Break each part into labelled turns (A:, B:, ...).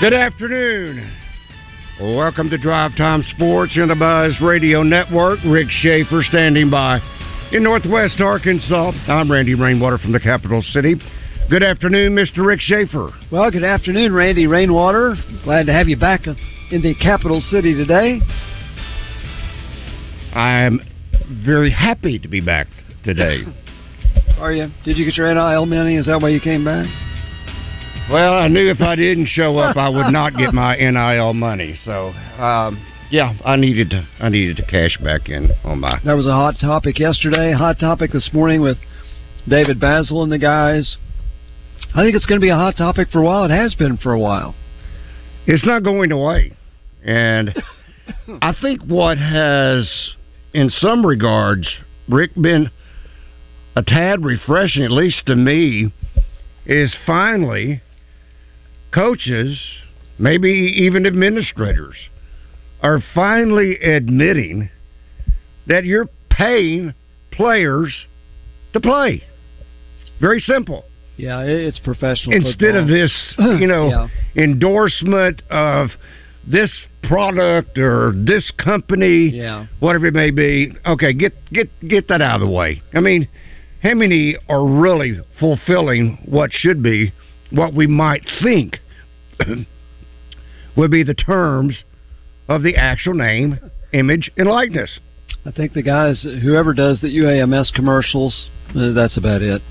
A: Good afternoon. Welcome to Drive Time Sports in the Buzz Radio Network. Rick Schaefer standing by in Northwest Arkansas. I'm Randy Rainwater from the capital city. Good afternoon, Mr. Rick Schaefer.
B: Well, good afternoon, Randy Rainwater. Glad to have you back uh, in the capital city today.
A: I'm very happy to be back today.
B: Are you? Did you get your NIL money? Is that why you came back?
A: Well, I knew if I didn't show up, I would not get my NIL money. So, um, yeah, I needed to. I needed to cash back in on my.
B: That was a hot topic yesterday. Hot topic this morning with David Bazzel and the guys. I think it's going to be a hot topic for a while. It has been for a while.
A: It's not going away, and I think what has, in some regards, Rick, been a tad refreshing, at least to me, is finally coaches, maybe even administrators, are finally admitting that you're paying players to play. Very simple.
B: Yeah, it's professional.
A: Instead
B: football.
A: of this, you know,
B: Yeah.
A: endorsement of this product or this company,
B: Yeah.
A: whatever it may be. Okay, get get get that out of the way. I mean, how many are really fulfilling what should be what we might think would be the terms of the actual name, image, and likeness?
B: I think the guys, whoever does the UAMS commercials, uh, that's about it,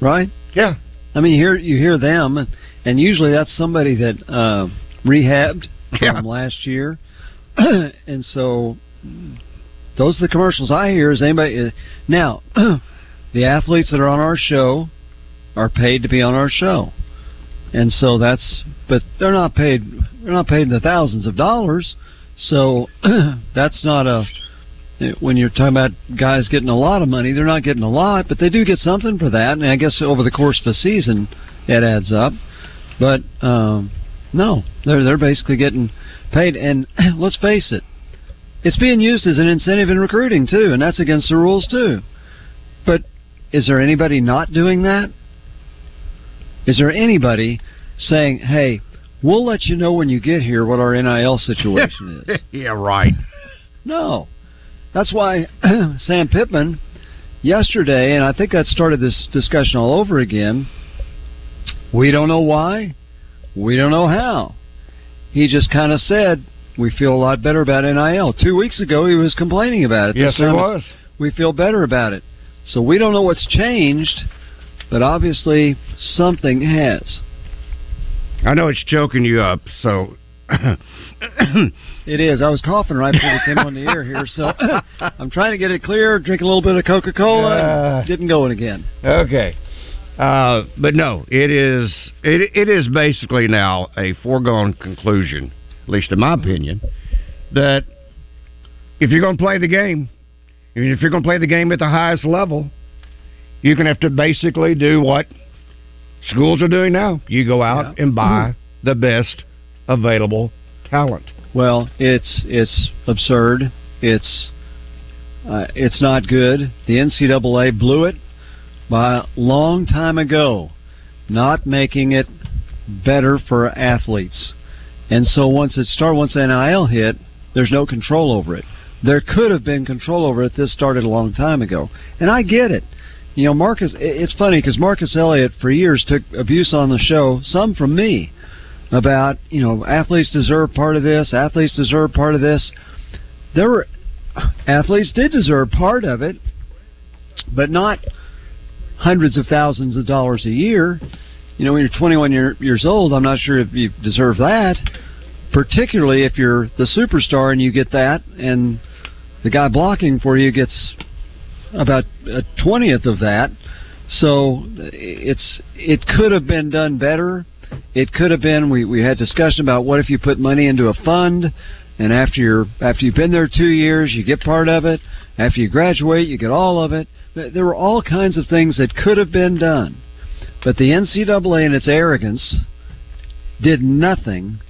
B: right?
A: Yeah.
B: I mean, you hear you hear them, and, and usually that's somebody that uh, rehabbed
A: Yeah.
B: from last year, and so those are the commercials I hear. Is anybody uh, now? the athletes that are on our show are paid to be on our show, and so that's. But they're not paid. They're not paid the thousands of dollars. So that's not a. When you're talking about guys getting a lot of money, they're not getting a lot, but they do get something for that. And I guess over the course of a season, it adds up. But um, no, they're they're basically getting paid. And let's face it, it's being used as an incentive in recruiting too, and that's against the rules too. But is there anybody not doing that? Is there anybody saying, "Hey, we'll let you know when you get here what our NIL situation is"?
A: yeah, right.
B: No. That's why Sam Pittman yesterday, and I think that started this discussion all over again. We don't know why. We don't know how. He just kind of said, we feel a lot better about NIL. Two weeks ago, he was complaining about it.
A: Yes, he was.
B: We feel better about it. So we don't know what's changed, but obviously something has.
A: I know it's choking you up, so
B: It is. I was coughing right before we came on the air here, so I'm trying to get it clear. Drink a little bit of Coca Cola.
A: Uh.
B: getting going again.
A: Okay. Uh, but no, it is it it is basically now a foregone conclusion, at least in my opinion, that if you're going to play the game, if you're going to play the game at the highest level, you're going to have to basically do what schools are doing now. You go out and buy the best available talent.
B: Well, it's it's absurd. It's uh, it's not good. The NCAA blew it by a long time ago, not making it better for athletes. And so once it started, once NIL hit, there's no control over it. There could have been control over it. This started a long time ago, and I get it. You know, Marcus. It's funny because Marcus Elliott for years took abuse on the show, some from me, about you know athletes deserve part of this, athletes deserve part of this. There were athletes did deserve part of it, but not hundreds of thousands of dollars a year. You know, when you're 21 year, years old, I'm not sure if you deserve that. Particularly if you're the superstar and you get that, and the guy blocking for you gets about a twentieth of that. So it's it could have been done better. It could have been we we had discussion about what if you put money into a fund, and after you're after you've been there two years, you get part of it. After you graduate, you get all of it. There were all kinds of things that could have been done, but the NCAA in its arrogance did nothing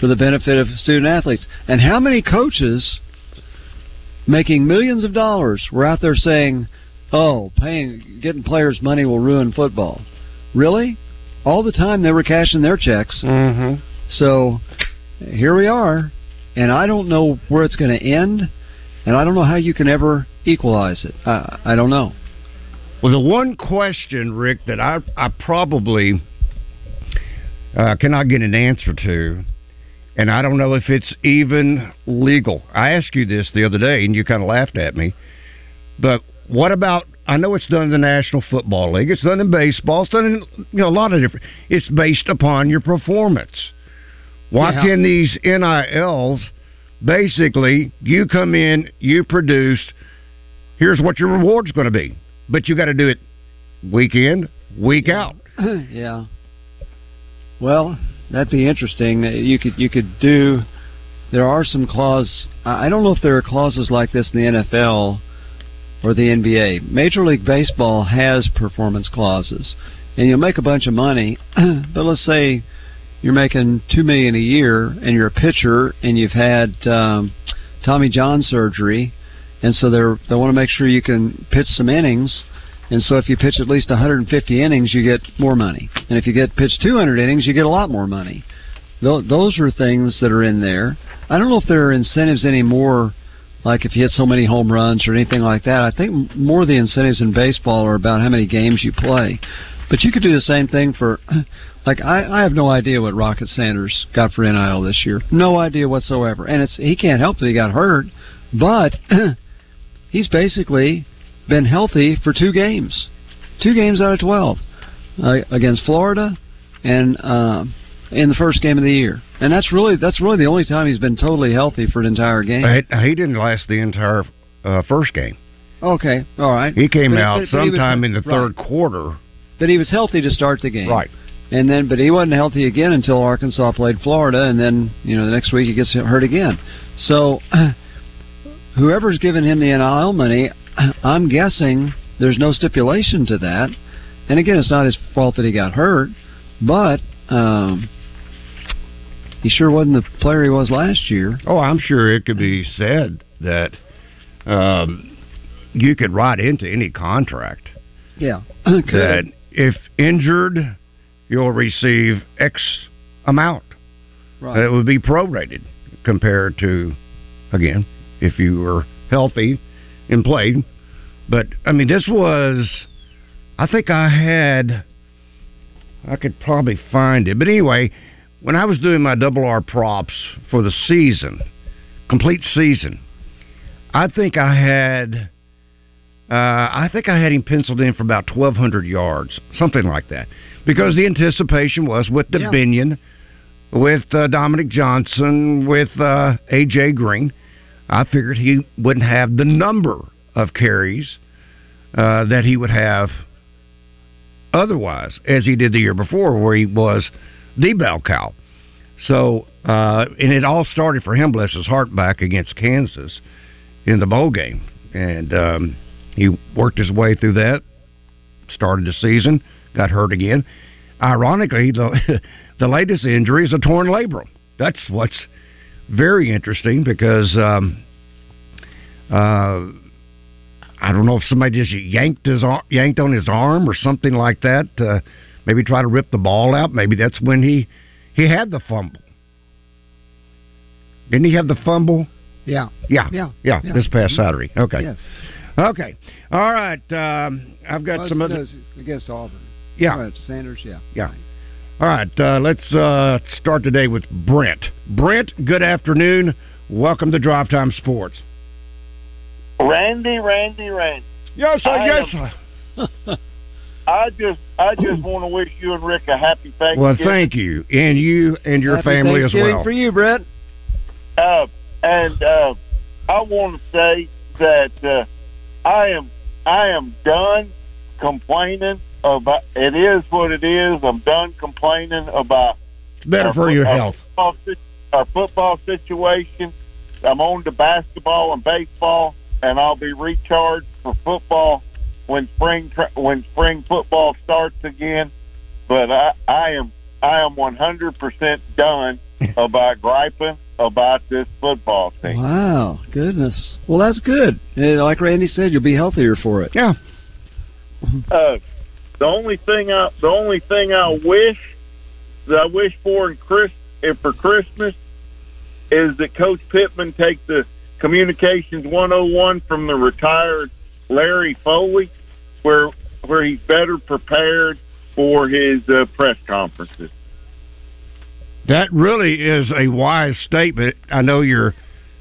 B: for the benefit of student athletes. And how many coaches making millions of dollars were out there saying, "Oh, paying getting players money will ruin football." Really? All the time they were cashing their checks.
A: Mm-hmm.
B: So here we are, and I don't know where it's going to end, and I don't know how you can ever equalize it. I, I don't know.
A: Well, the one question, Rick, that I I probably uh, cannot get an answer to and I don't know if it's even legal. I asked you this the other day, and you kind of laughed at me. But what about? I know it's done in the National Football League. It's done in baseball. It's done in you know a lot of different. It's based upon your performance. Why yeah. can these NILs basically you come in, you produced, here's what your reward's going to be, but you got to do it week in, week out.
B: yeah. Well, that'd be interesting. You could you could do. There are some clauses. I don't know if there are clauses like this in the NFL or the NBA. Major League Baseball has performance clauses, and you'll make a bunch of money. but let's say you're making two million a year, and you're a pitcher, and you've had um, Tommy John surgery, and so they they want to make sure you can pitch some innings and so if you pitch at least 150 innings, you get more money. And if you get pitch 200 innings, you get a lot more money. Those are things that are in there. I don't know if there are incentives anymore, like if you hit so many home runs or anything like that. I think more of the incentives in baseball are about how many games you play. But you could do the same thing for, like I, I have no idea what Rocket Sanders got for NIL this year. No idea whatsoever. And it's he can't help that he got hurt, but he's basically been healthy for two games, two games out of twelve uh, against Florida, and uh, in the first game of the year. And that's really that's really the only time he's been totally healthy for an entire game.
A: He didn't last the entire uh, first game.
B: Okay, all right.
A: He came but, out but, but sometime was, in the third quarter.
B: But he was healthy to start the game.
A: Right.
B: And then, but he wasn't healthy again until Arkansas played Florida, and then you know the next week he gets hurt again. So, whoever's given him the NIL money, I'm guessing there's no stipulation to that. And again, it's not his fault that he got hurt, but um, he sure wasn't the player he was last year.
A: Oh, I'm sure it could be said that um, you could write into any contract.
B: Yeah,
A: that if injured, you'll receive X amount.
B: Right.
A: It would be prorated compared to, again, if you were healthy and played. But I mean, this was. I think I had. I could probably find it, but anyway, when I was doing my double R props for the season, complete season, I think I had. Uh, I think I had him penciled in for about 1,200 yards, something like that, because the anticipation was with the yeah. with uh, Dominique Johnson, with uh, AJ Green. I figured he wouldn't have the number of carries uh, that he would have otherwise, as he did the year before, where he was the bell cow. So, uh, and it all started for him, bless his heart, back against Kansas in the bowl game, and um, he worked his way through that. Started the season, got hurt again. Ironically, the the latest injury is a torn labrum. That's what's very interesting because um, uh, I don't know if somebody just yanked his yanked on his arm or something like that. Uh, maybe try to rip the ball out. Maybe that's when he he had the fumble. Didn't he have the fumble?
B: Yeah.
A: Yeah.
B: Yeah.
A: Yeah. yeah. This past Saturday. Okay.
B: Yes.
A: Okay. All right. Um, I've got
B: Well,
A: some other.
B: against Auburn.
A: Yeah.
B: Right, Sanders. Yeah.
A: Yeah. All right. Uh, let's uh, start today with Brent. Brent, good afternoon. Welcome to Drive Time Sports.
C: Randy, Randy, Randy.
A: Yes, sir.
C: I
A: Yes,
C: am- I just, I just want to wish you and Rick a happy Thanksgiving.
A: Well, thank you, and you and your
B: Happy
A: family as
B: Thanksgiving
A: well.
B: for you, Brent.
C: Uh, and uh, I want to say that uh, I am, I am done complaining about. It is what it is. I'm done complaining about
A: It's better
C: our
A: for your
C: our
A: health.
C: Football, our football situation. I'm on to basketball and baseball, and I'll be recharged for football when spring tra- when spring football starts again. But I, I am I am 100 percent done about griping about this football team.
B: Wow, goodness. Well, that's good. And like Randy said, you'll be healthier for it.
A: Yeah.
C: Uh, the only thing I the only thing I wish that I wish for in Chris eh, for Christmas is that Coach Pittman take the communications 101 from the retired Larry Foley, where where he's better prepared for his uh, press conferences.
A: That really is a wise statement. I know you're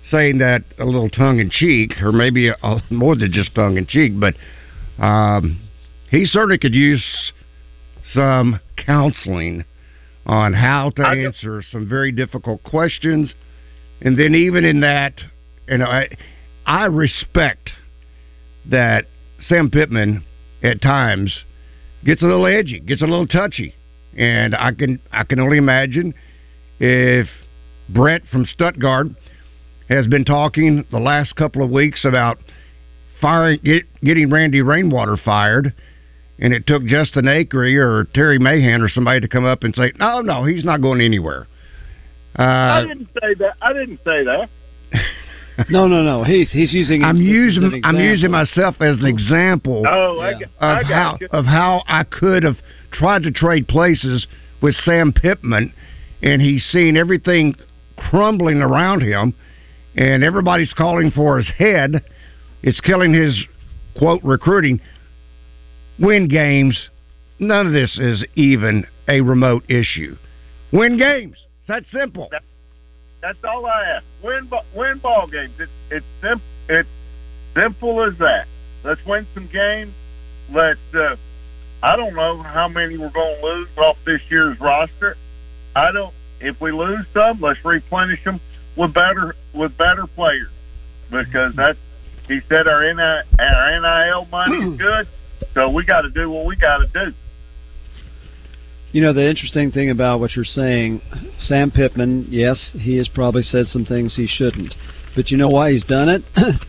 A: saying that a little tongue in cheek, or maybe a, more than just tongue in cheek, but um, he certainly could use some counseling on how to answer some very difficult questions. And then, even in that, you know, I, I respect that Sam Pittman at times gets a little edgy, gets a little touchy, and I can I can only imagine if Brett from Stuttgart has been talking the last couple of weeks about firing get, getting Randy Rainwater fired, and it took Justin Acree or Terry Mahan or somebody to come up and say, "No, no, he's not going anywhere."
C: I
A: Uh,
C: didn't say that. I didn't say that.
B: No, no, no. He's he's using.
A: I'm
B: this as
A: using
B: an
A: I'm using myself as an example
C: Oh, I,
B: Yeah.
C: got- I
A: of
C: got
A: how
C: you.
A: of how I could have tried to trade places with Sam Pittman, and he's seeing everything crumbling around him, and everybody's calling for his head. It's killing his quote recruiting. Win games. None of this is even a remote issue. Win games. It's that simple.
C: That's all I ask. Win, win ball games. It's it's simple. It's simple as that. Let's win some games. Let's. Uh, I don't know how many we're going to lose off this year's roster. I don't. If we lose some, let's replenish them with better with better players because that's. He said our NI, our NIL money is good, so we got to do what we got to do.
B: You know the interesting thing about what you're saying, Sam Pittman. Yes, he has probably said some things he shouldn't, but you know why he's done it.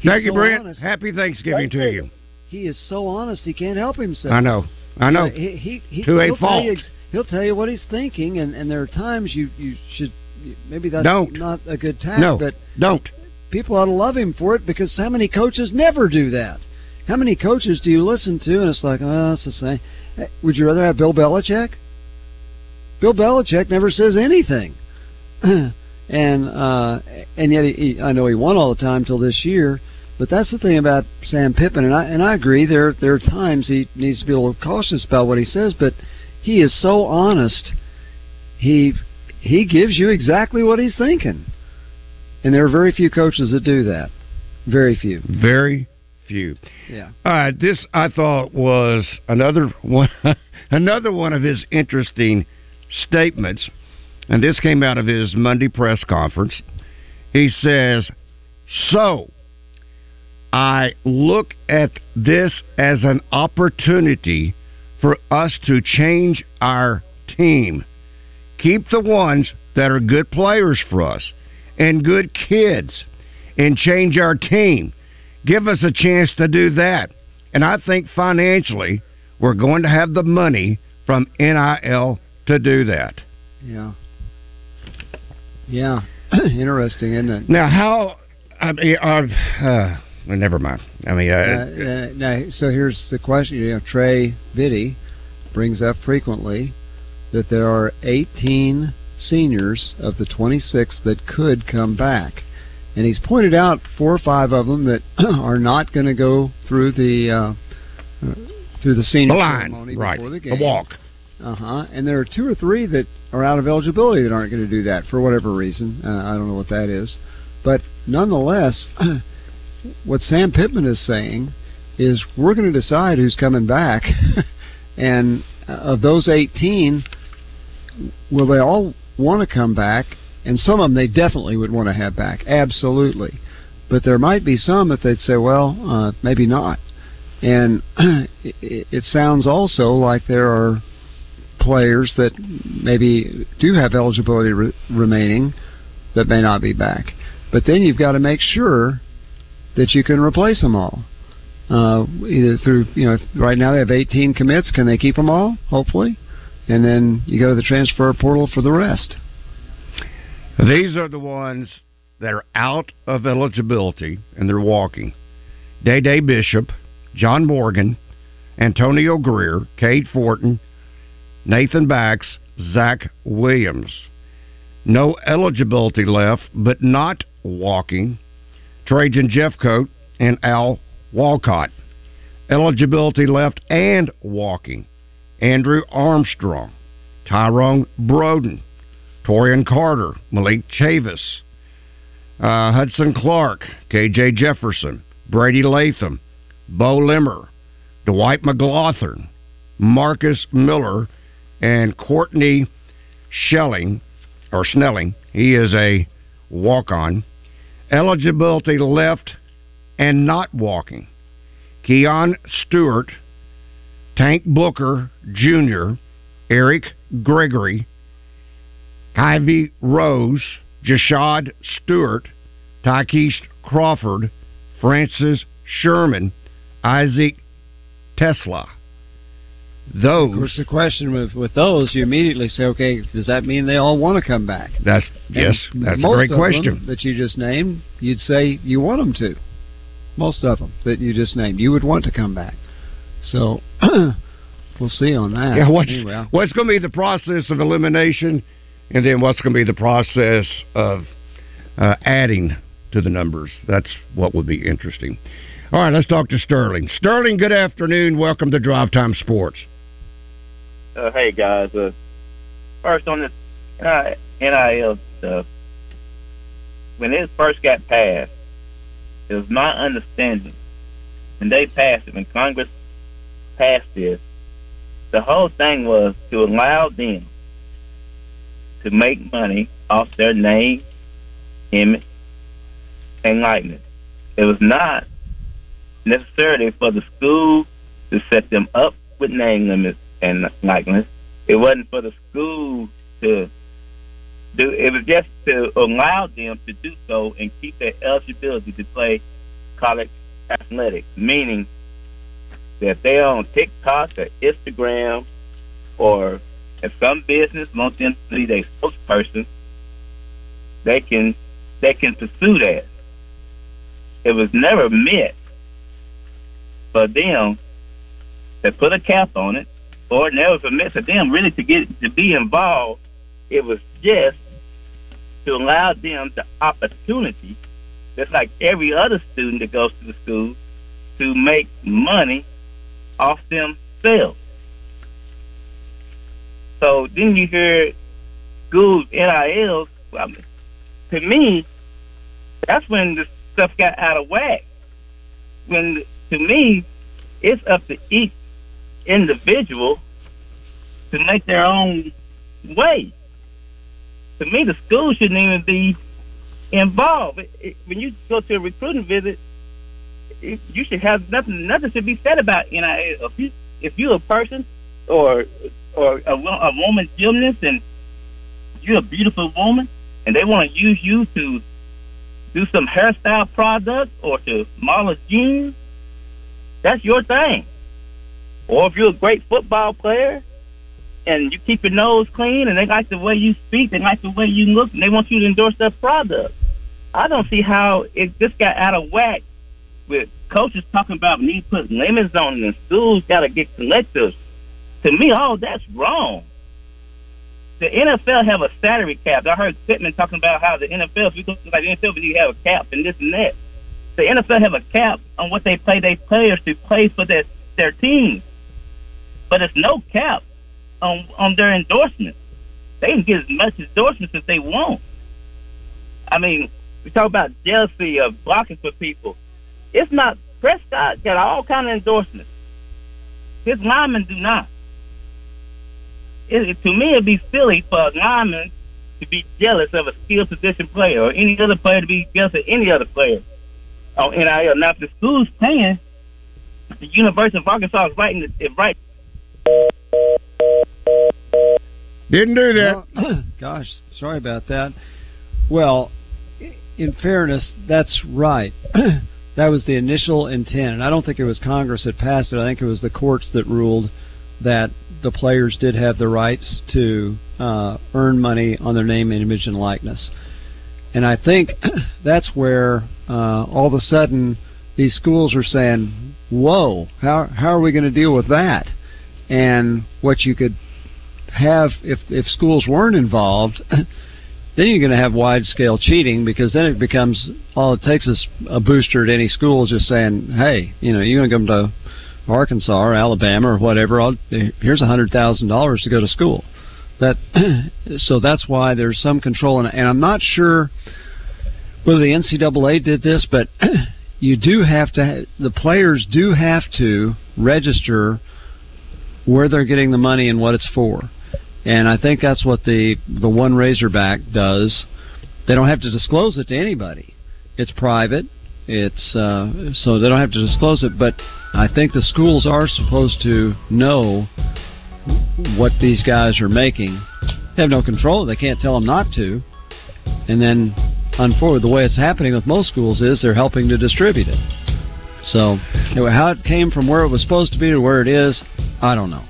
B: He's
A: Thank you,
B: so
A: Brent.
B: honest.
A: Happy Thanksgiving
C: Thank
A: to
C: you.
A: you.
B: He is so honest. He can't help himself.
A: I know. I know.
B: He, he, he,
A: To a
B: he'll Tell you,
A: fault.
B: ex- he'll tell you what he's thinking, and, and there are times you, you should maybe that's
A: Don't.
B: not a good tack.
A: No,
B: but
A: don't.
B: people ought to love him for it because how many coaches never do that? How many coaches do you listen to and it's like, oh, it's the same. Would you rather have Bill Belichick? Bill Belichick never says anything, and uh, and yet he, he, I know he won all the time till this year. But that's the thing about Sam Pittman, and I and I agree. There there are times he needs to be a little cautious about what he says, but he is so honest. He he gives you exactly what he's thinking, and there are very few coaches that do that. Very few.
A: Very
B: Yeah.
A: All right, this I thought was another one, another one of his interesting statements, and this came out of his Monday press conference. He says, "So, I look at this as an opportunity for us to change our team, keep the ones that are good players for us and good kids, and change our team." Give us a chance to do that. And I think financially, we're going to have the money from NIL to do that.
B: Yeah. Yeah. Interesting, isn't it?
A: Now, how? I mean, uh, uh, well, never mind. I mean, uh,
B: Uh, uh, now, so here's the question. You know, Trey Biddy brings up frequently that there are 18 seniors of the 26 that could come back. And he's pointed out four or five of them that are not going to go through the uh, uh, through the senior
A: the line,
B: ceremony
A: right?
B: before the game.
A: The walk.
B: Uh huh. And there are two or three that are out of eligibility that aren't going to do that for whatever reason. Uh, I don't know what that is, but nonetheless, what Sam Pittman is saying is we're going to decide who's coming back, and uh, of those 18, will they all want to come back? And some of them they definitely would want to have back, absolutely. But there might be some that they'd say, well, uh, maybe not. And it, sounds also like there are players that maybe do have eligibility re- remaining that may not be back. But then you've got to make sure that you can replace them all. Uh, either through, you know, right now they have 18 commits. Can they keep them all? Hopefully. And then you go to the transfer portal for the rest.
A: These are the ones that are out of eligibility and they're walking. Day Day Bishop, John Morgan, Antonio Grier, Cade Fortin, Nathan Bax, Zach Williams. No eligibility left, but not walking. Trajan Jeffcoat and Al Walcott. Eligibility left and walking. Andrew Armstrong, Tyrone Broden, Torian Carter, Malik Chavis, uh, Hudson Clark, KJ Jefferson, Brady Latham, Beaux Limmer, Dwight McGlothern, Marcus Miller, and Courtney Schelling or Snelling. He is a walk on. Eligibility left and not walking. Keon Stewart, Tank Booker Jr., Eric Gregory, Ivy Rose, Jashad Stewart, Tykeist Crawford, Francis Sherman, Isaac TeSlaa. Those.
B: Of course, the question with with those, you immediately say, okay, does that mean they all want to come back?
A: That's yes,
B: And
A: that's a great
B: of
A: question.
B: them that you just named, you'd say you want them to. Most of them that you just named, you would want to come back. So we'll see on that.
A: Yeah, what's
B: Anyway,
A: what's going to be the process of elimination, and then what's going to be the process of uh, adding to the numbers? That's what would be interesting. All right, let's talk to Sterling. Sterling, good afternoon. Welcome to Drive Time Sports.
D: uh, hey guys, uh, first on this uh, NIL stuff, when it first got passed, it was my understanding when they passed it, when Congress passed this, the whole thing was to allow them to make money off their name, image, and likeness. It was not necessarily for the school to set them up with name limits and likeness. It wasn't for the school to do. It was just to allow them to do so and keep their eligibility to play college athletics. Meaning that they're on TikTok or Instagram, or if some business wants them to be their spokesperson, they can they can pursue that. It was never meant for them to put a cap on it, or never was meant for them really to get to be involved. It was just to allow them the opportunity, just like every other student that goes to the school, to make money off themselves. So then you hear schools NILs. I mean, to me, that's when the stuff got out of whack. When to me, it's up to each individual to make their own way. To me, the school shouldn't even be involved. It, it, when you go to a recruiting visit, it, you should have nothing. Nothing should be said about NIL. If you if you're a person or or a, a woman gymnast and you're a beautiful woman and they want to use you to do some hairstyle product or to model jeans, that's your thing. Or if you're a great football player and you keep your nose clean and they like the way you speak, they like the way you look, and they want you to endorse their product. I don't see how it just got out of whack with coaches talking about need to put limits on and schools got to get collectives. To me, all that's wrong. the NFL have a salary cap. I heard Pittman talking about how the NFL, if you go like the NFL, you have a cap and this and that. The NFL have a cap on what they pay their players to play for their their team, but it's no cap on on their endorsements. They can get as much endorsements as they want. I mean, we talk about jealousy of blocking for people. It's not Prescott got all kind of endorsements. His linemen do not. It, to me, it'd be silly for a lineman to be jealous of a skilled position player or any other player to be jealous of any other player oh, on NIL. Uh, now, if the school's paying, the University of Arkansas is writing it right.
A: Didn't do that.
B: Well, gosh, sorry about that. Well, in fairness, that's right. that was the initial intent, and I don't think it was Congress that passed it. I think it was the courts that ruled that the players did have the rights to uh, earn money on their name, image, and likeness. And I think that's where uh, all of a sudden these schools are saying, "Whoa, how how are we going to deal with that?" And what you could have if if schools weren't involved. then you're going to have wide scale cheating because then it becomes all it takes is a booster at any school just saying, "Hey, you know, you're going to come to Arkansas or Alabama or whatever. I'll, here's a hundred thousand dollars to go to school." That so that's why there's some control, and, and I'm not sure whether the NCAA did this, but you do have to. The players do have to register where they're getting the money and what it's for and I think that's what the the one Razorback does. They don't have to disclose it to anybody. It's private. It's uh, so they don't have to disclose it. But I think the schools are supposed to know what these guys are making. They have no control. They can't tell them not to. And then, unfortunately, the way it's happening with most schools is they're helping to distribute it. So, anyway, how it came from where it was supposed to be to where it is, I don't know.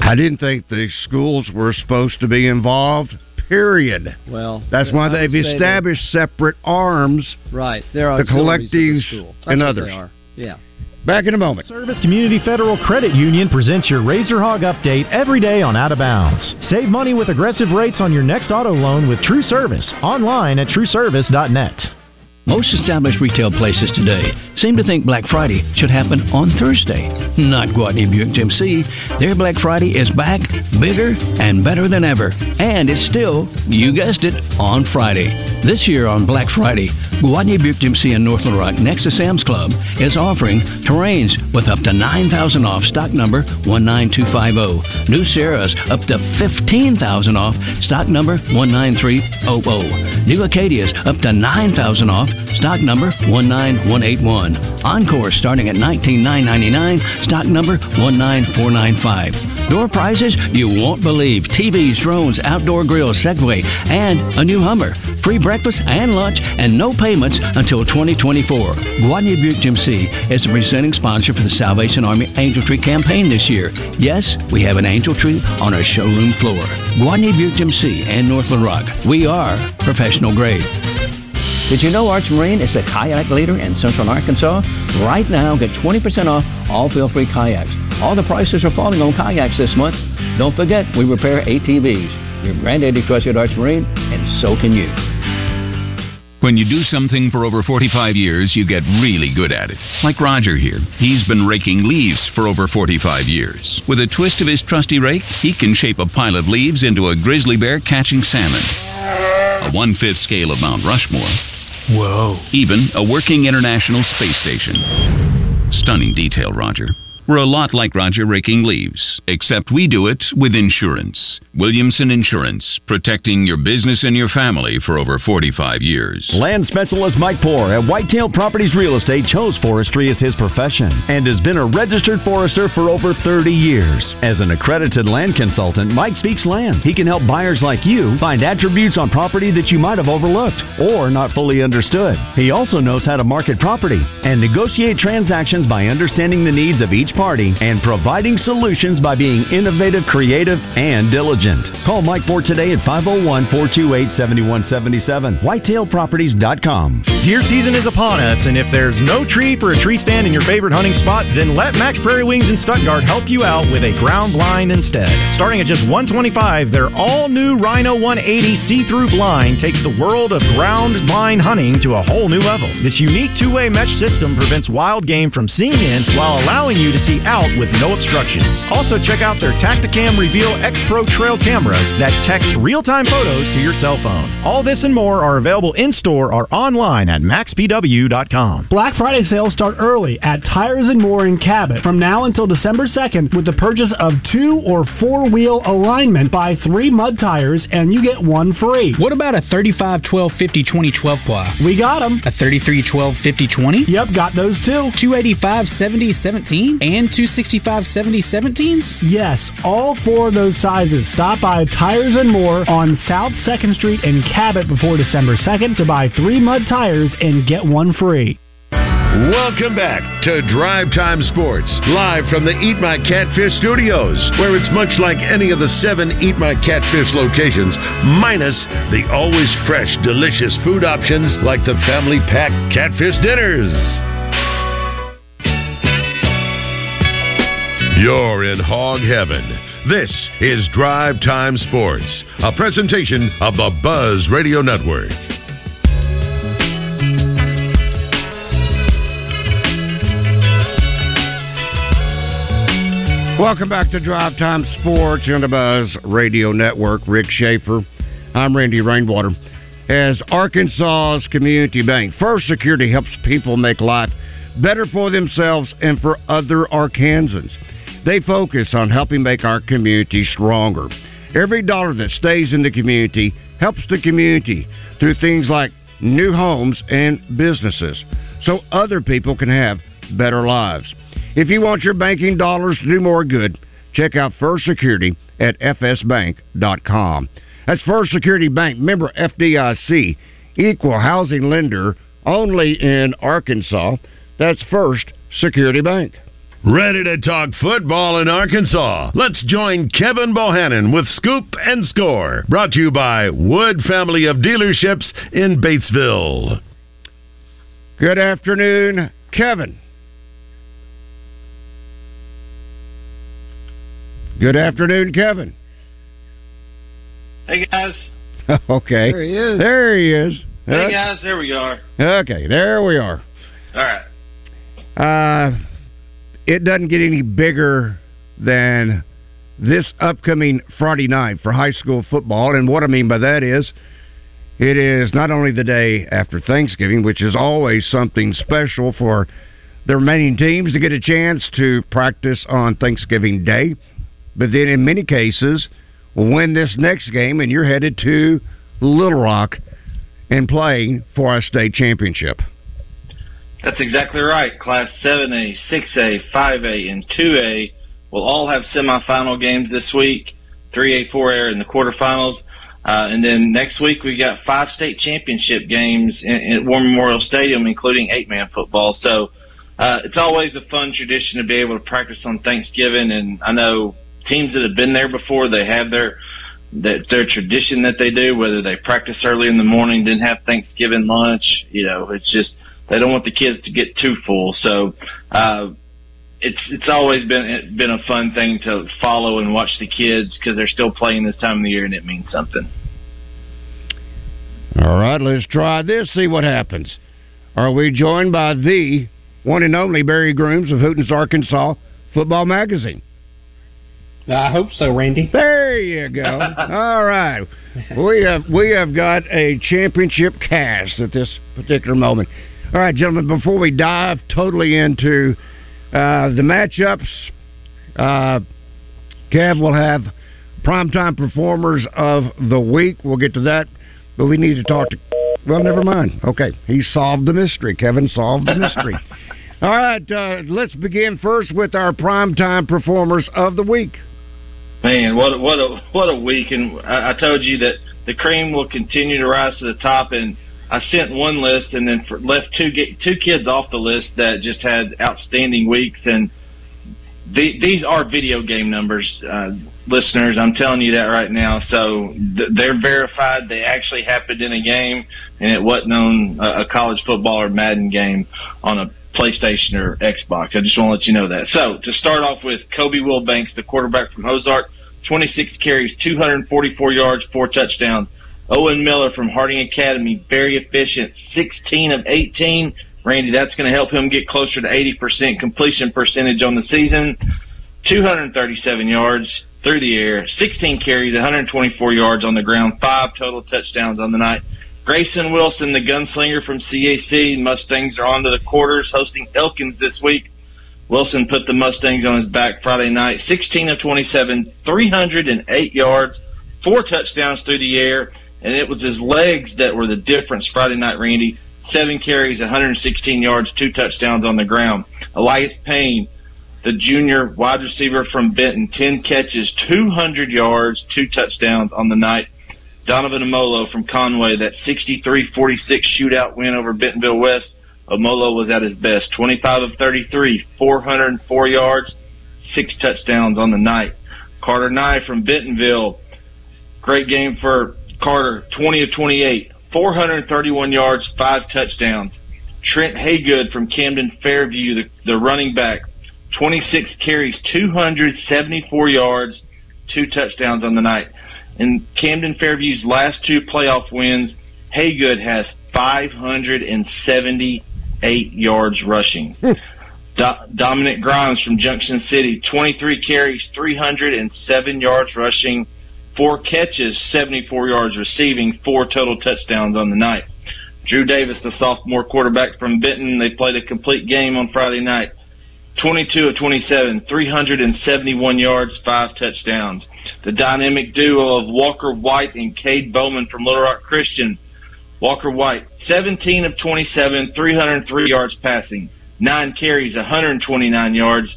A: I didn't think the schools were supposed to be involved. Period.
B: Well,
A: that's why they've established separate arms.
B: Right, there are
A: the collectives
B: the
A: and others.
B: Yeah.
A: Back in a moment.
E: Service Community Federal Credit Union presents your Razor Hog update every day on Out of Bounds. Save money with aggressive rates on your next auto loan with True Service online at trueservice.net.
F: Most established retail places today seem to think Black Friday should happen on Thursday. Not Gwatney Buick GMC. Their Black Friday is back, bigger and better than ever. And it's still, you guessed it, on Friday. This year on Black Friday, Gwatney Buick GMC in North Little Rock next to Sam's Club is offering terrains with up to 9000 off stock number 19250. New Sierras up to 15000 off stock number 19300. New Acadias up to 9000 off stock number 19181. Encore starting at 19,999, stock number 19495. Door prizes you won't believe TVs, drones, outdoor grills, Segway, and a new Hummer. Free breakfast and lunch and no payments until 2024. Gwatney Buick GMC is the presenting sponsor for the Salvation Army Angel Tree campaign this year. Yes, we have an angel tree on our showroom floor. Gwatney Buick GMC and North Little Rock. We are professional grade. Did you know Arch Marine is the kayak leader in central Arkansas? Right now, get 20% off all feel-free kayaks. All the prices are falling on kayaks this month. Don't forget, we repair ATVs. Your granddaddy trusted Arch Marine, and so can you.
G: When you do something for over 45 years, you get really good at it. Like Roger here. He's been raking leaves for over 45 years. With a twist of his trusty rake, he can shape a pile of leaves into a grizzly bear catching salmon. A one fifth scale of Mount Rushmore.
E: Whoa.
G: Even a working International Space Station. Stunning detail, Roger. We're a lot like Roger raking leaves, except we do it with insurance. Williamson Insurance, protecting your business and your family for over 45 years.
H: Land specialist Mike Poor at Whitetail Properties Real Estate chose forestry as his profession and has been a registered forester for over 30 years. As an accredited land consultant, Mike speaks land. He can help buyers like you find attributes on property that you might have overlooked or not fully understood. He also knows how to market property and negotiate transactions by understanding the needs of each party and providing solutions by being innovative, creative, and diligent. Call Mike Ford today at 501 428 7177. WhitetailProperties.com.
E: Deer season is upon us, and if there's no tree for a tree stand in your favorite hunting spot, then let Mack's Prairie Wings in Stuttgart help you out with a ground blind instead. Starting at just 125, their all new Rhino 180 see through blind takes the world of ground blind hunting to a whole new level. This unique two way mesh system prevents wild game from seeing in while allowing you to see out with no obstructions. Also, check out their Tactacam Reveal X Pro trail cameras that text real time photos to your cell phone. All this and more are available in store or online at mackspw.com.
I: Black Friday sales start early at Tires and More in Cabot from now until December 2nd with the purchase of two or four wheel alignment. Buy three mud tires and you get one free.
J: What about a 35 12 50 20 12 ply?
I: We got them.
J: A 33 12 50 20?
I: Yep, got those too.
J: 285 70 17 and 265 70 17s?
I: Yes, all four of those sizes. Stop by Tires and More on South 2nd Street in Cabot before December 2nd to buy three mud tires and get one free.
K: Welcome back to Drive Time Sports, live from the Eat My Catfish studios, where it's much like any of the seven Eat My Catfish locations, minus the always fresh, delicious food options like the family pack catfish dinners. You're in hog heaven. This is Drive Time Sports, a presentation of the Buzz Radio Network.
A: Welcome back to Drive Time Sports on the Buzz Radio Network. Rick Schaefer. I'm Randy Rainwater. As Arkansas's community bank, First Security helps people make life better for themselves and for other Arkansans. They focus on helping make our community stronger. Every dollar that stays in the community helps the community through things like new homes and businesses so other people can have better lives. If you want your banking dollars to do more good, check out First Security at fsbank.com. That's First Security Bank, member FDIC, equal housing lender only in Arkansas. That's First Security Bank.
K: Ready to talk football in Arkansas? Let's join Kevin Bohannon with Scoop and Score. Brought to you by Wood Family of Dealerships in Batesville.
A: Good afternoon, Kevin. Good afternoon, Kevin.
L: Hey guys.
A: okay.
B: There he is.
A: There he is.
L: Hey guys, there we are.
A: Okay, there we are.
L: All right.
A: Uh, it doesn't get any bigger than this upcoming Friday night for high school football. And what I mean by that is, it is not only the day after Thanksgiving, which is always something special for the remaining teams to get a chance to practice on Thanksgiving Day, but then in many cases, win this next game and you're headed to Little Rock and playing for a state championship.
L: That's exactly right. Class 7A, 6A, 5A, and 2A will all have semifinal games this week. 3A, 4A in the quarterfinals. Uh, and then next week we got five state championship games at War Memorial Stadium, including eight-man football. So uh, it's always a fun tradition to be able to practice on Thanksgiving. And I know teams that have been there before, they have their that their tradition that they do, whether they practice early in the morning, then have Thanksgiving lunch. You know, it's just they don't want the kids to get too full. So uh, it's it's always been been a fun thing to follow and watch the kids because they're still playing this time of the year and it means something.
A: All right, let's try this. See what happens. Are we joined by the one and only Barry Grooms of Hooten's, Arkansas Football Magazine?
M: I hope so, Randy.
A: There you go. All right, we have we have got a championship cast at this particular moment. All right, gentlemen, before we dive totally into uh, the matchups, uh, Kev will have primetime performers of the week. We'll get to that, but we need to talk to. Well, never mind. Okay, he solved the mystery. Kevin solved the mystery. All right, uh, let's begin first with our primetime performers of the week.
L: Man, what a, what a what a week! And I, I told you that the cream will continue to rise to the top. And I sent one list and then for, left two two kids off the list that just had outstanding weeks. And the, these are video game numbers, uh, listeners. I'm telling you that right now. So th- they're verified. They actually happened in a game, and it wasn't on a, a college football or Madden game on a PlayStation or Xbox. I just want to let you know that. So to start off with, Kobe Wilbanks, the quarterback from Ozark, 26 carries, 244 yards, four touchdowns. Owen Miller from Harding Academy, very efficient, 16 of 18. Randy, that's going to help him get closer to 80% completion percentage on the season. 237 yards through the air, 16 carries, 124 yards on the ground, five total touchdowns on the night. Grayson Wilson, the gunslinger from CAC, Mustangs are on to the quarters, hosting Elkins this week. Wilson put the Mustangs on his back Friday night, 16 of 27, 308 yards, four touchdowns through the air, and it was his legs that were the difference Friday night, Randy. Seven carries, 116 yards, two touchdowns on the ground. Elias Payne, the junior wide receiver from Benton, 10 catches, 200 yards, two touchdowns on the night. Donovan Amolo from Conway, that 63-46 shootout win over Bentonville West. Amolo was at his best, 25 of 33, 404 yards, six touchdowns on the night. Carter Nye from Bentonville, great game for Carter, 20 of 28, 431 yards, five touchdowns. Trent Haygood from Camden Fairview, the, the running back, 26 carries, 274 yards, two touchdowns on the night. In Camden Fairview's last two playoff wins, Haygood has 578 yards rushing. Hmm. Do- Dominic Grimes from Junction City, 23 carries, 307 yards rushing, four catches, 74 yards receiving, four total touchdowns on the night. Drew Davis, the sophomore quarterback from Benton, they played a complete game on Friday night. 22 of 27, 371 yards, five touchdowns. The dynamic duo of Walker White and Cade Bowman from Little Rock Christian. Walker White, 17 of 27, 303 yards passing, nine carries, 129 yards,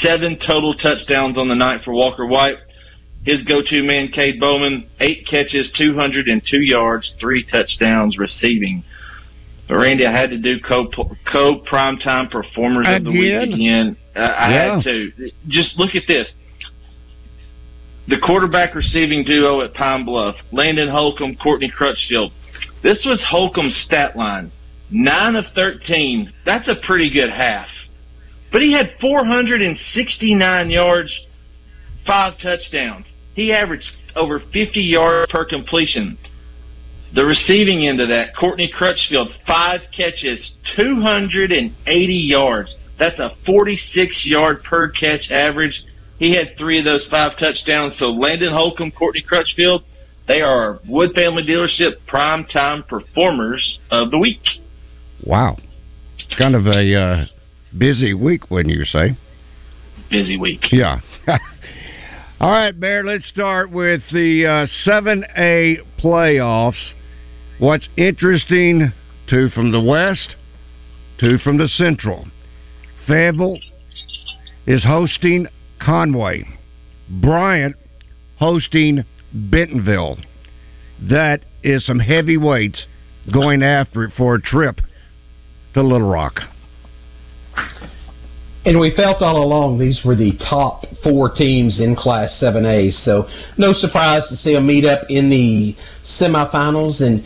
L: seven total touchdowns on the night for Walker White. His go-to man, Cade Bowman, eight catches, 202 yards, three touchdowns receiving. But Randy, I had to do co co primetime performers of the week
A: Again?
L: Uh, I
A: Yeah.
L: had to. Just look at this. The quarterback receiving duo at Pine Bluff, Landon Holcomb, Courtney Crutchfield. This was Holcomb's stat line. Nine of 13. That's a pretty good half. But he had 469 yards, five touchdowns. He averaged over 50 yards per completion. The receiving end of that, Courtney Crutchfield, five catches, 280 yards. That's a 46 yard per catch average. He had three of those five touchdowns. So Landon Holcomb, Courtney Crutchfield, they are Wood Family Dealership prime time performers of the week.
A: Wow. It's kind of a uh, busy week, wouldn't you say?
L: Busy week.
A: Yeah. All right, Bear, let's start with the uh, 7A playoffs. What's interesting, two from the West, two from the Central. Fayetteville is hosting Conway. Bryant hosting Bentonville. That is some heavyweights going after it for a trip to Little Rock.
M: And we felt all along these were the top four teams in Class 7A, so no surprise to see them meet up in the semifinals. And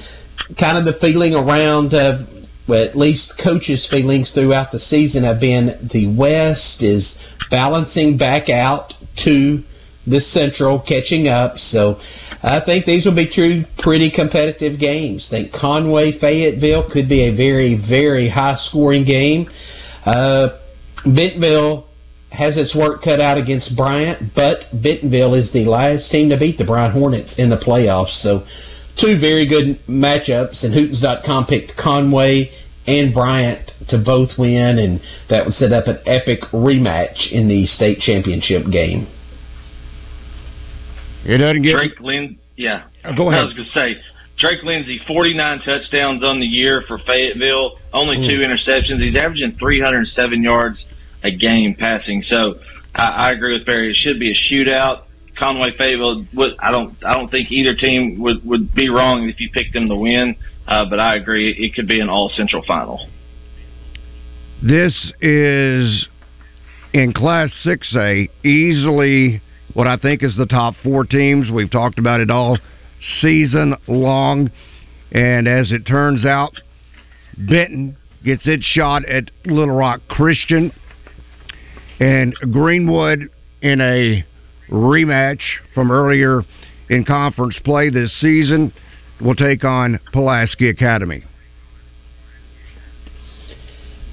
M: kind of the feeling around, uh, well, at least coaches' feelings throughout the season have been the West is balancing back out to the Central, catching up. So I think these will be two pretty competitive games. I think Conway Fayetteville could be a very, very high scoring game. Uh, Bentonville has its work cut out against Bryant, but Bentonville is the last team to beat the Bryant Hornets in the playoffs. So, two very good matchups, and Hootens.com picked Conway and Bryant to both win, and that would set up an epic rematch in the state championship game.
A: It doesn't get
L: Drake Lin, yeah.
A: Uh, go ahead.
L: I was going to say Drake Lindsey, 49 touchdowns on the year for Fayetteville, only two interceptions. He's averaging 307 yards a game passing. So I, I agree with Barry. It should be a shootout. Conway Fayetteville, would, I don't, I don't think either team would would be wrong if you picked them to win. Uh, but I agree, it could be an all central final.
A: This is in Class 6A, easily what I think is the top four teams. We've talked about it all season long. And as it turns out, Benton gets its shot at Little Rock Christian. And Greenwood in a rematch from earlier in conference play this season will take on Pulaski Academy.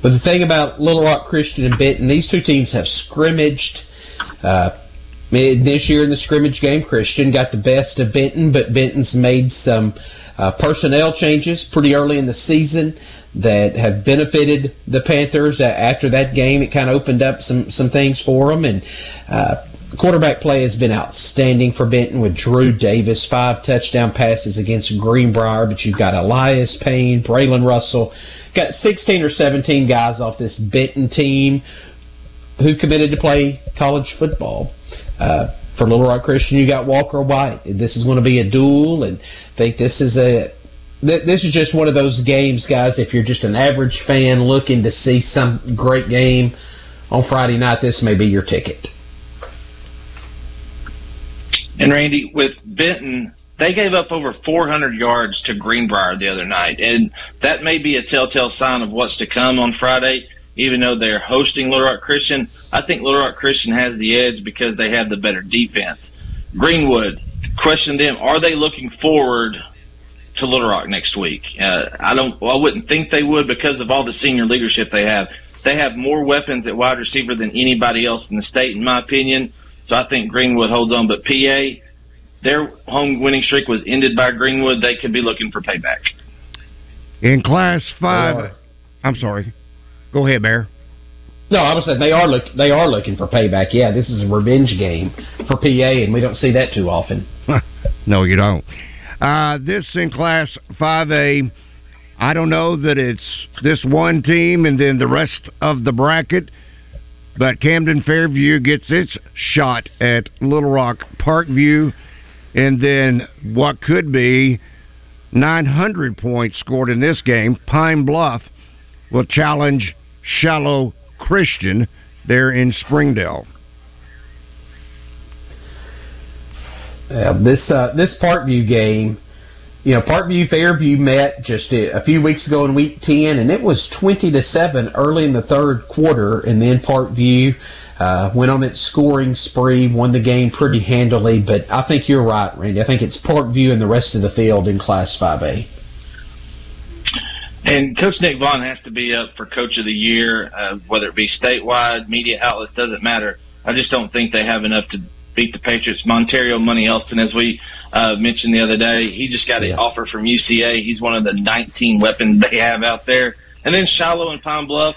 M: But the thing about Little Rock Christian and Benton, these two teams have scrimmaged. Uh, this year in the scrimmage game, Christian got the best of Benton, but Benton's made some uh, personnel changes pretty early in the season that have benefited the Panthers. Uh, after that game, it kind of opened up some some things for them, and uh, quarterback play has been outstanding for Benton with Drew Davis, five touchdown passes against Greenbrier. But you've got Elias Payne, Braylon Russell, got 16 or 17 guys off this Benton team who committed to play college football. Uh, for Little Rock Christian, you got Walker White. This is going to be a duel, and I think this is a this is just one of those games, guys. If you're just an average fan looking to see some great game on Friday night, this may be your ticket.
L: And Randy, with Benton, they gave up over 400 yards to Greenbrier the other night, and that may be a telltale sign of what's to come on Friday. Even though they're hosting Little Rock Christian, I think Little Rock Christian has the edge because they have the better defense. Greenwood, question them: Are they looking forward to Little Rock next week? Uh, I don't. Well, I wouldn't think they would because of all the senior leadership they have. They have more weapons at wide receiver than anybody else in the state, in my opinion. So I think Greenwood holds on. But PA, their home winning streak was ended by Greenwood. They could be looking for payback.
A: In Class Five, I'm sorry. Go ahead, Bear.
M: No, I was saying they are look they are looking for payback. Yeah, this is a revenge game for PA, and we don't see that too often.
A: no, you don't. Uh, this in Class 5A, I don't know that it's this one team and then the rest of the bracket, but Camden Fairview gets its shot at Little Rock Parkview, and then what could be 900 points scored in this game. Pine Bluff will challenge Shiloh Christian there in Springdale.
M: Yeah, this uh, this Parkview game, you know, Parkview Fairview met just a, a, few weeks ago in Week Ten, and it was twenty to seven early in the third quarter, and then Parkview uh, went on its scoring spree, won the game pretty handily. But I think you're right, Randy. I think it's Parkview and the rest of the field in Class Five A.
L: And Coach Nick Vaughn has to be up for Coach of the Year, uh, whether it be statewide, media outlets, doesn't matter. I just don't think they have enough to beat the Patriots. Montario Money Elston, as we uh, mentioned the other day, he just got an yeah. offer from UCA. He's one of the 19 weapons they have out there. And then Shiloh and Pine Bluff,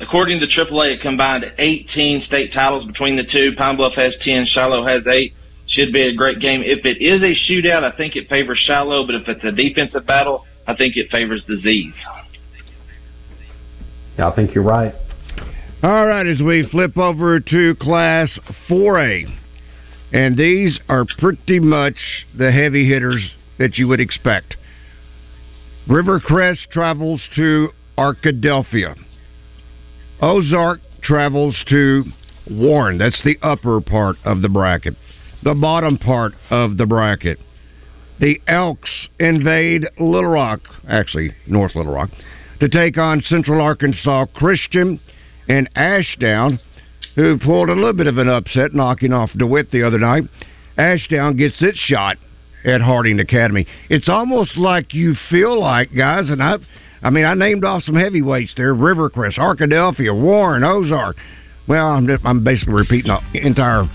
L: according to AAA, it combined 18 state titles between the two. Pine Bluff has 10, Shiloh has 8. Should be a great game. If it is a shootout, I think it favors Shiloh, but if it's a defensive battle, I think it favors disease.
M: Yeah, I think you're right.
A: All right, as we flip over to Class 4A, and these are pretty much the heavy hitters that you would expect. Rivercrest travels to Arkadelphia. Ozark travels to Warren. That's the upper part of the bracket. The bottom part of the bracket the Elks invade Little Rock, actually North Little Rock, to take on Central Arkansas Christian and Ashdown, who pulled a little bit of an upset, knocking off DeWitt the other night. Ashdown gets its shot at Harding Academy. It's almost like you feel like, guys, and I, I mean, I named off some heavyweights there: Rivercrest, Arkadelphia, Warren, Ozark. Well, I'm just, I'm basically repeating the entire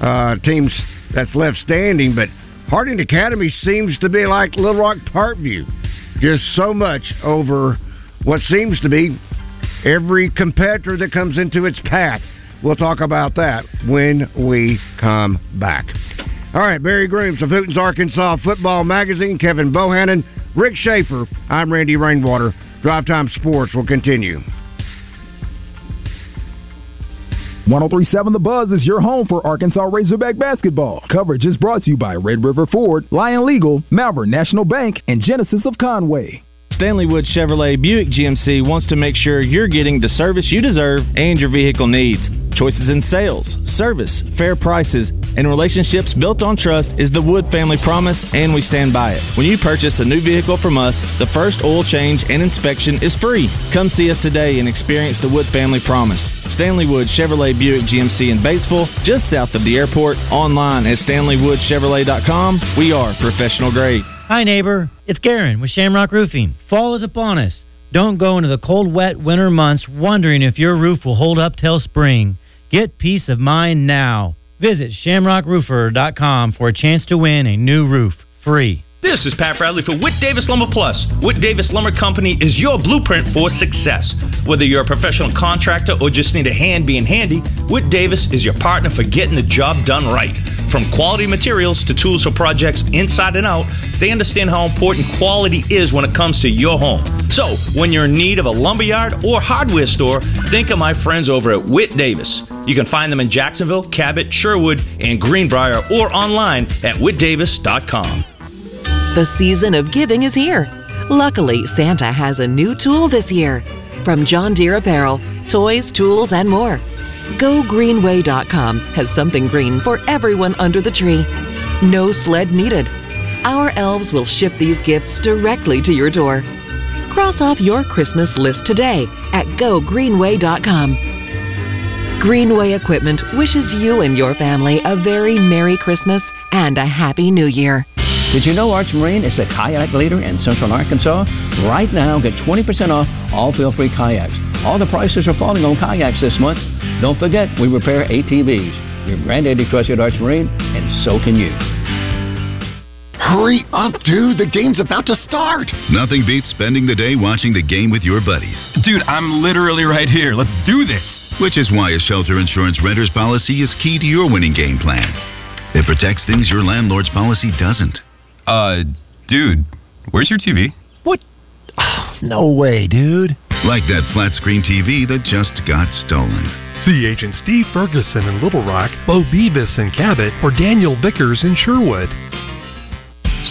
A: uh, teams that's left standing, but Harding Academy seems to be like Little Rock Parkview, just so much over what seems to be every competitor that comes into its path. We'll talk about that when we come back. All right, Barry Grooms of Hooten's Arkansas Football Magazine, Kevin Bohannon, Rick Schaefer. I'm Randy Rainwater. Drive Time Sports will continue.
N: 1037 The Buzz is your home for Arkansas Razorback basketball. Coverage is brought to you by Red River Ford, Lion Legal, Malvern National Bank, and Genesis of Conway.
O: Stanley Wood Chevrolet Buick GMC wants to make sure you're getting the service you deserve and your vehicle needs. Choices in sales, service, fair prices, and relationships built on trust is the Wood Family Promise, and we stand by it. When you purchase a new vehicle from us, the first oil change and inspection is free. Come see us today and experience the Wood Family Promise. Stanley Wood Chevrolet Buick GMC in Batesville, just south of the airport, online at stanleywoodchevrolet.com. We are professional grade.
P: Hi, neighbor. It's Garen with Shamrock Roofing. Fall is upon us. Don't go into the cold, wet winter months wondering if your roof will hold up till spring. Get peace of mind now. Visit shamrockroofer.com for a chance to win a new roof free.
Q: This is Pat Bradley for Whit Davis Lumber Plus. Whit Davis Lumber Company is your blueprint for success. Whether you're a professional contractor or just need a hand being handy, Whit Davis is your partner for getting the job done right. From quality materials to tools for projects inside and out, they understand how important quality is when it comes to your home. So, when you're in need of a lumberyard or hardware store, think of my friends over at Whit Davis. You can find them in Jacksonville, Cabot, Sherwood, and Greenbrier or online at whitdavis.com.
R: The season of giving is here. Luckily, Santa has a new tool this year. From John Deere apparel, toys, tools, and more. GoGreenway.com has something green for everyone under the tree. No sled needed. Our elves will ship these gifts directly to your door. Cross off your Christmas list today at GoGreenway.com. Greenway Equipment wishes you and your family a very Merry Christmas and a Happy New Year.
F: Did you know Arch Marine is the kayak leader in central Arkansas? Right now, get 20% off all feel-free kayaks. All the prices are falling on kayaks this month. Don't forget, we repair ATVs. Your granddaddy trusted Arch Marine, and so can you.
S: Hurry up, dude. The game's about to start.
K: Nothing beats spending the day watching the game with your buddies.
T: Dude, I'm literally right here. Let's do this.
K: Which is why a shelter insurance renter's policy is key to your winning game plan. It protects things your landlord's policy doesn't.
T: Uh, dude, where's your TV?
S: What? no way, dude.
K: Like that flat screen TV that just got stolen.
U: See Agent Steve Ferguson in Little Rock, Bo Beavis in Cabot, or Daniel Vickers in Sherwood.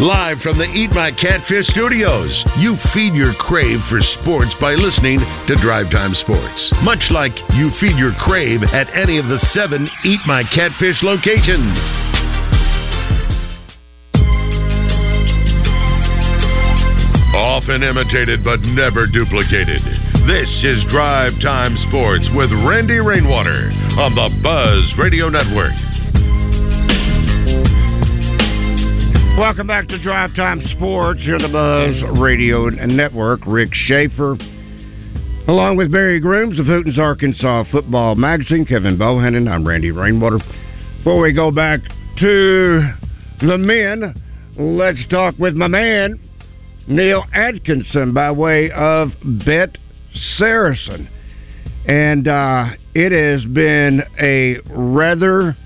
K: Live from the Eat My Catfish studios, you feed your crave for sports by listening to Drive Time Sports. Much like you feed your crave at any of the seven Eat My Catfish locations. Often imitated but never duplicated. This is Drive Time Sports with Randy Rainwater on the Buzz Radio Network.
A: Welcome back to Drive Time Sports on the Buzz Radio Network. Rick Schaefer, along with Barry Grooms of Hooten's Arkansas Football Magazine, Kevin Bohannon. I'm Randy Rainwater. Before we go back to the men, let's talk with my man Neil Atkinson by way of Bet Saracen, and uh, it has been a rather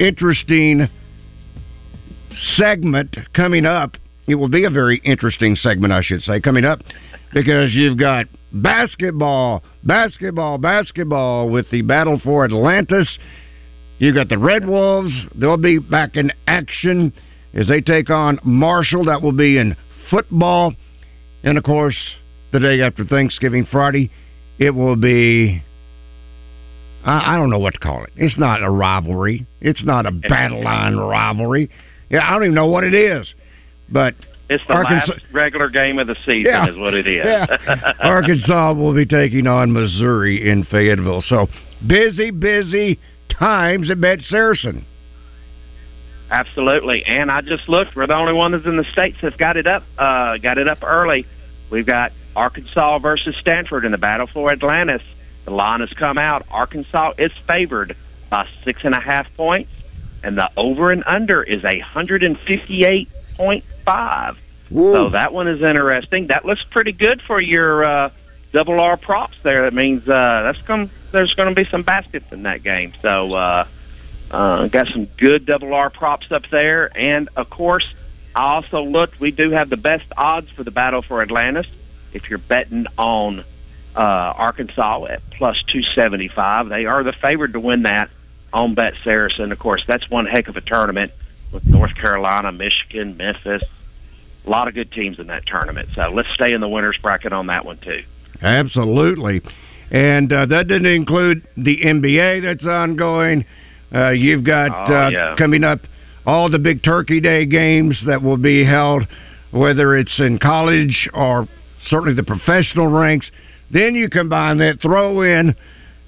A: interesting segment coming up. It will be a very interesting segment, I should say, coming up because you've got basketball, basketball, basketball with the battle for Atlantis. You've got the Red Wolves. They'll be back in action as they take on Marshall. That will be in football. And of course, the day after Thanksgiving, Friday, it will be. I, I don't know what to call it. It's not a rivalry. It's not a battle line rivalry. Yeah, I don't even know what it is. But
V: It's the
A: Arkansas-
V: last regular game of the season,
A: Yeah.
V: is what it is.
A: Yeah. Arkansas will be taking on Missouri in Fayetteville. So busy, busy times at Bet Saracen.
V: Absolutely. And I just looked. We're the only one that's in the states that's got it up. Uh, got it up early. We've got Arkansas versus Stanford in the battle for Atlantis. The line has come out. Arkansas is favored by six and a half points, and the over and under is a hundred and fifty-eight point five. So that one is interesting. That looks pretty good for your uh, double R props there. That means uh, that's going there's going to be some baskets in that game. So uh, uh, got some good double R props up there, and of course, I also looked. We do have the best odds for the battle for Atlantis. If you're betting on uh, Arkansas at plus two seventy five, they are the favorite to win that on Bet Saracen. Of course, that's one heck of a tournament with North Carolina, Michigan, Memphis. A lot of good teams in that tournament. So let's stay in the winners bracket on that one too.
A: Absolutely. And uh, that didn't include the NBA that's ongoing. Uh, you've got
V: Oh,
A: uh,
V: yeah.
A: coming up all the big Turkey Day games that will be held, whether it's in college or certainly the professional ranks. Then you combine that, throw in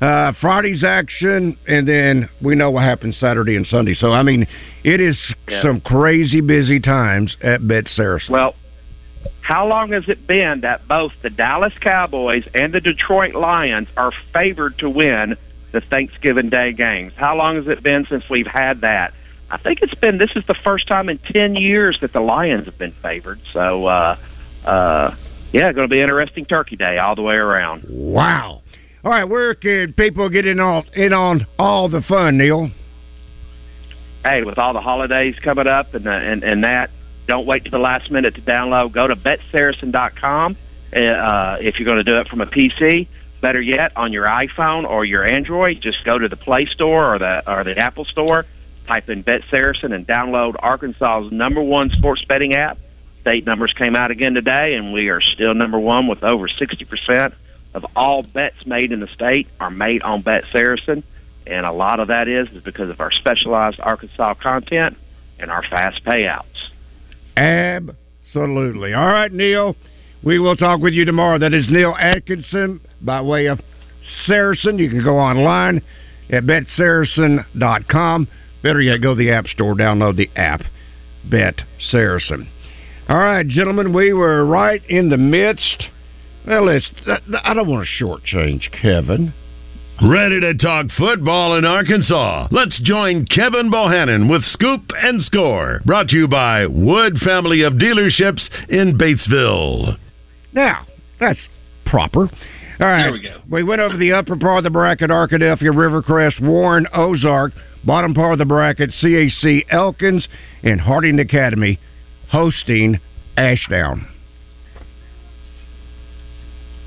A: uh, Friday's action, and then we know what happens Saturday and Sunday. So, I mean, it is
V: Yeah.
A: some crazy busy times at Bet Saracen.
V: Well, how long has it been that both the Dallas Cowboys and the Detroit Lions are favored to win the Thanksgiving Day games? How long has it been since we've had that? I think it's been this is the first time in 10 years that the Lions have been favored. So uh uh yeah, going to be interesting Turkey Day all the way around.
A: Wow. All right, where can people get in on in on all the fun, Neil?
V: hey, with all the holidays coming up and uh, and and that, don't wait to the last minute to download. Go to betsaracen.com uh, if you're going to do it from a PC. Better yet, on your iPhone or your Android, just go to the Play Store or the or the Apple Store. Type in Bet Saracen and download Arkansas's number one sports betting app. State numbers came out again today, and we are still number one with over 60% of all bets made in the state are made on Bet Saracen. And a lot of that is, is because of our specialized Arkansas content and our fast payouts.
A: Absolutely. All right, Neil. We will talk with you tomorrow. That is Neil Atkinson by way of Saracen. You can go online at betsaracen.com. Better yet, go to the App Store, download the app, Bet Saracen. All right, gentlemen, we were right in the midst. Well, let's, uh, I don't want to shortchange Kevin.
K: Ready to talk football in Arkansas? Let's join Kevin Bohannon with Scoop and Score. Brought to you by Wood Family of Dealerships in Batesville.
A: Now, that's proper. All right.
K: There we go.
A: We went over the upper part of the bracket, Arkadelphia, Rivercrest, Warren, Ozark. Bottom part of the bracket, CAC, Elkins, and Harding Academy hosting Ashdown.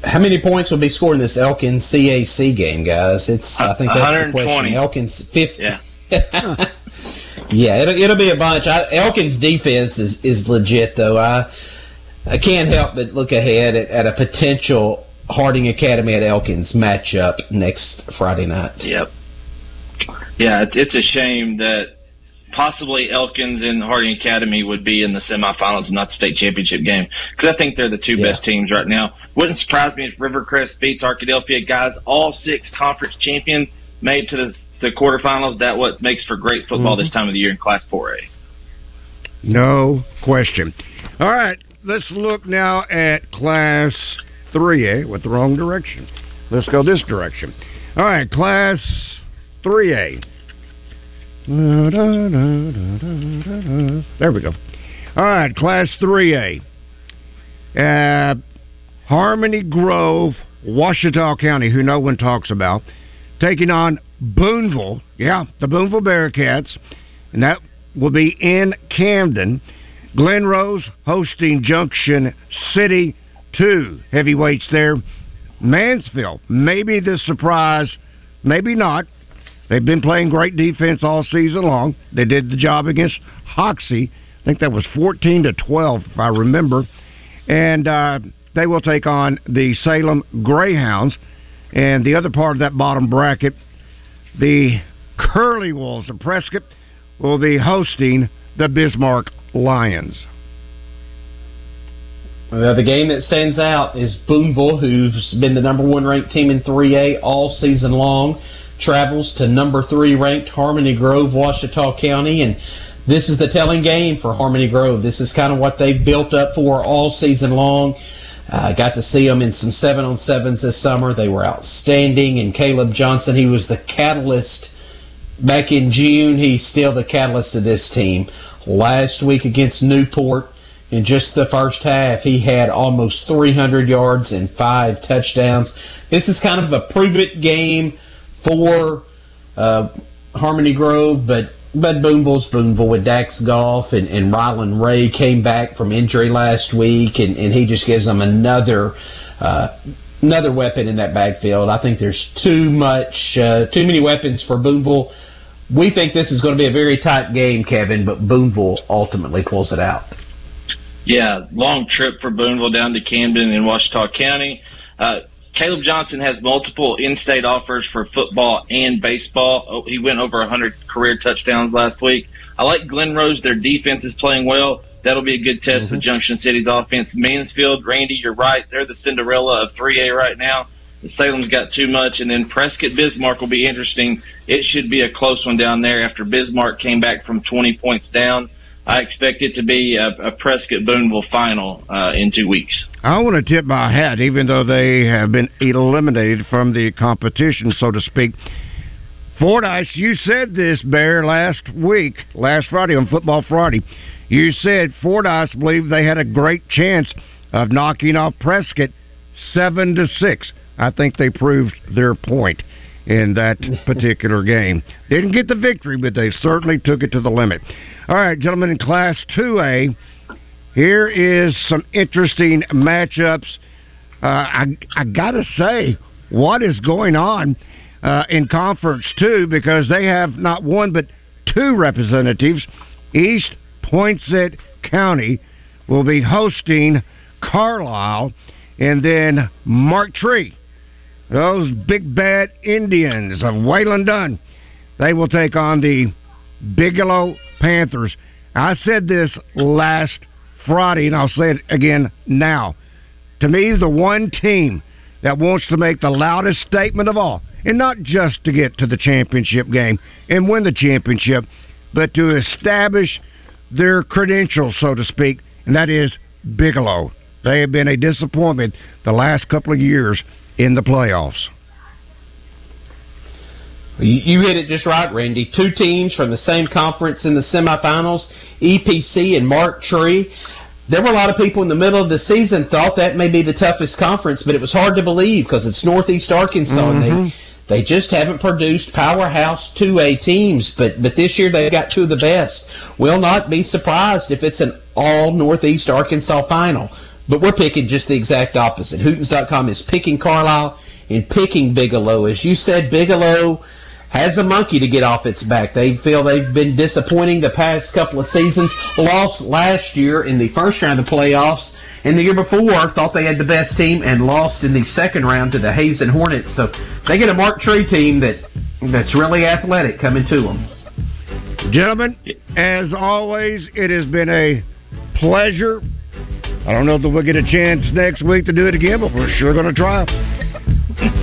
M: How many points will be scored in this Elkins CAC game, guys? It's I think that's the
L: 120.
M: question. Elkins fifty.
L: Yeah.
M: yeah, it'll, it'll be a bunch. I, Elkins defense is is legit though. I I can't help but look ahead at, at a potential Harding Academy at Elkins matchup next Friday night.
L: Yep. Yeah, it- it's a shame that possibly Elkins and Harding Academy would be in the semifinals and not the state championship game because I think they're the two best teams right now. Wouldn't surprise me if Rivercrest beats Arkadelphia. Guys, all six conference champions made to the, the quarterfinals. That what makes for great football
A: Mhm.
L: this time of the year in Class 4A.
A: No question. All right, let's look now at Class 3A with the wrong direction. Let's go this direction. All right, Class 3A. There we go. All right, Class 3A. Uh, Harmony Grove, Ouachita County, who no one talks about, taking on Booneville. Yeah, the Booneville Bearcats. And that will be in Camden. Glen Rose hosting Junction City. Two heavyweights there. Mansfield, maybe the surprise, maybe not. They've been playing great defense all season long. They did the job against Hoxie. I think that was 14 to 12, if I remember. And uh, they will take on the Salem Greyhounds. And the other part of that bottom bracket, the Curly Wolves of Prescott will be hosting the Bismarck Lions.
M: Uh, the game that stands out is Booneville, who's been the number one ranked team in 3A all season long, travels to number three ranked Harmony Grove, Ouachita County, and this is the telling game for Harmony Grove. This is kind of what they've built up for all season long. I uh, got to see them in some seven on sevens this summer. They were outstanding, and Caleb Johnson, he was the catalyst back in June. He's still the catalyst of this team. Last week against Newport, in just the first half, he had almost 300 yards and five touchdowns. This is kind of a prove it game for uh, Harmony Grove, but Booneville's Booneville with Dax Golf and, and Rylan Ray came back from injury last week, and, and he just gives them another uh, another weapon in that backfield. I think there's too much, uh, too many weapons for Booneville. We think this is going to be a very tight game, Kevin, but Booneville ultimately pulls it out.
L: Yeah, long trip for Booneville down to Camden in Ouachita County. Uh, Caleb Johnson has multiple in-state offers for football and baseball. Oh, he went over 100 career touchdowns last week. I like Glen Rose. Their defense is playing well. That'll be a good test mm-hmm. for Junction City's offense. Mansfield, Randy, you're right. They're the Cinderella of 3A right now. The Salem's got too much, and then Prescott Bismarck will be interesting. It should be a close one down there after Bismarck came back from 20 points down. I expect it to be a, a Prescott Booneville final uh, in two weeks.
A: I want to tip my hat, even though they have been eliminated from the competition, so to speak. Fordyce, you said this, Bear, last week, last Friday on Football Friday. You said Fordyce believed they had a great chance of knocking off Prescott seven to six. I think they proved their point in that particular game. Didn't get the victory, but they certainly took it to the limit. All right, gentlemen, in Class 2A, here is some interesting matchups. Uh, I, I got to say, what is going on uh, in Conference 2 because they have not one but two representatives. East Poinsett County will be hosting Carlisle, and then Marked Tree those big bad Indians of Wayland Dunn. They will take on the Bigelow Panthers. I said this last Friday, and I'll say it again now. To me, the one team that wants to make the loudest statement of all, and not just to get to the championship game and win the championship, but to establish their credentials, so to speak, and that is Bigelow. They have been a disappointment the last couple of years in the playoffs.
M: You hit it just right, Randy. Two teams from the same conference in the semifinals, EPC and Marked Tree. There were a lot of people in the middle of the season thought that may be the toughest conference, but it was hard to believe because it's Northeast Arkansas mm-hmm. and they they just haven't produced powerhouse 2A teams, but but this year they've got two of the best. Will not be surprised if it's an all Northeast Arkansas final. But we're picking just the exact opposite. Hootens.com is picking Carlisle and picking Bigelow. As you said, Bigelow has a monkey to get off its back. They feel they've been disappointing the past couple of seasons. Lost last year in the first round of the playoffs. And the year before, thought they had the best team and lost in the second round to the Hazen Hornets. So they get a Marked Tree team that that's really athletic coming to them.
A: Gentlemen, as always, it has been a pleasure I don't know if we'll get a chance next week to do it again, but we're sure going to try.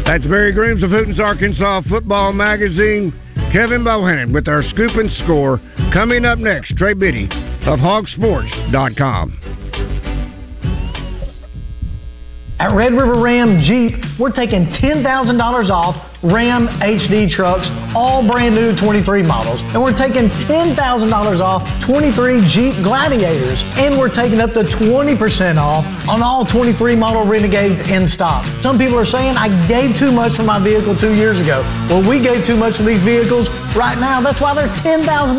A: That's Barry Grooms of Hooten's, Arkansas Football Magazine. Kevin Bohannon with our scoop and score. Coming up next, Trey Biddy of hogsports.com.
W: At Red River Ram Jeep, we're taking $10,000 off Ram HD trucks, all brand new 23 models. And we're taking $10,000 off 23 Jeep Gladiators. And we're taking up to 20% off on all 23 model Renegades in stock. Some people are saying I gave too much for my vehicle two years ago. Well, we gave too much for these vehicles right now. That's why they're $10,000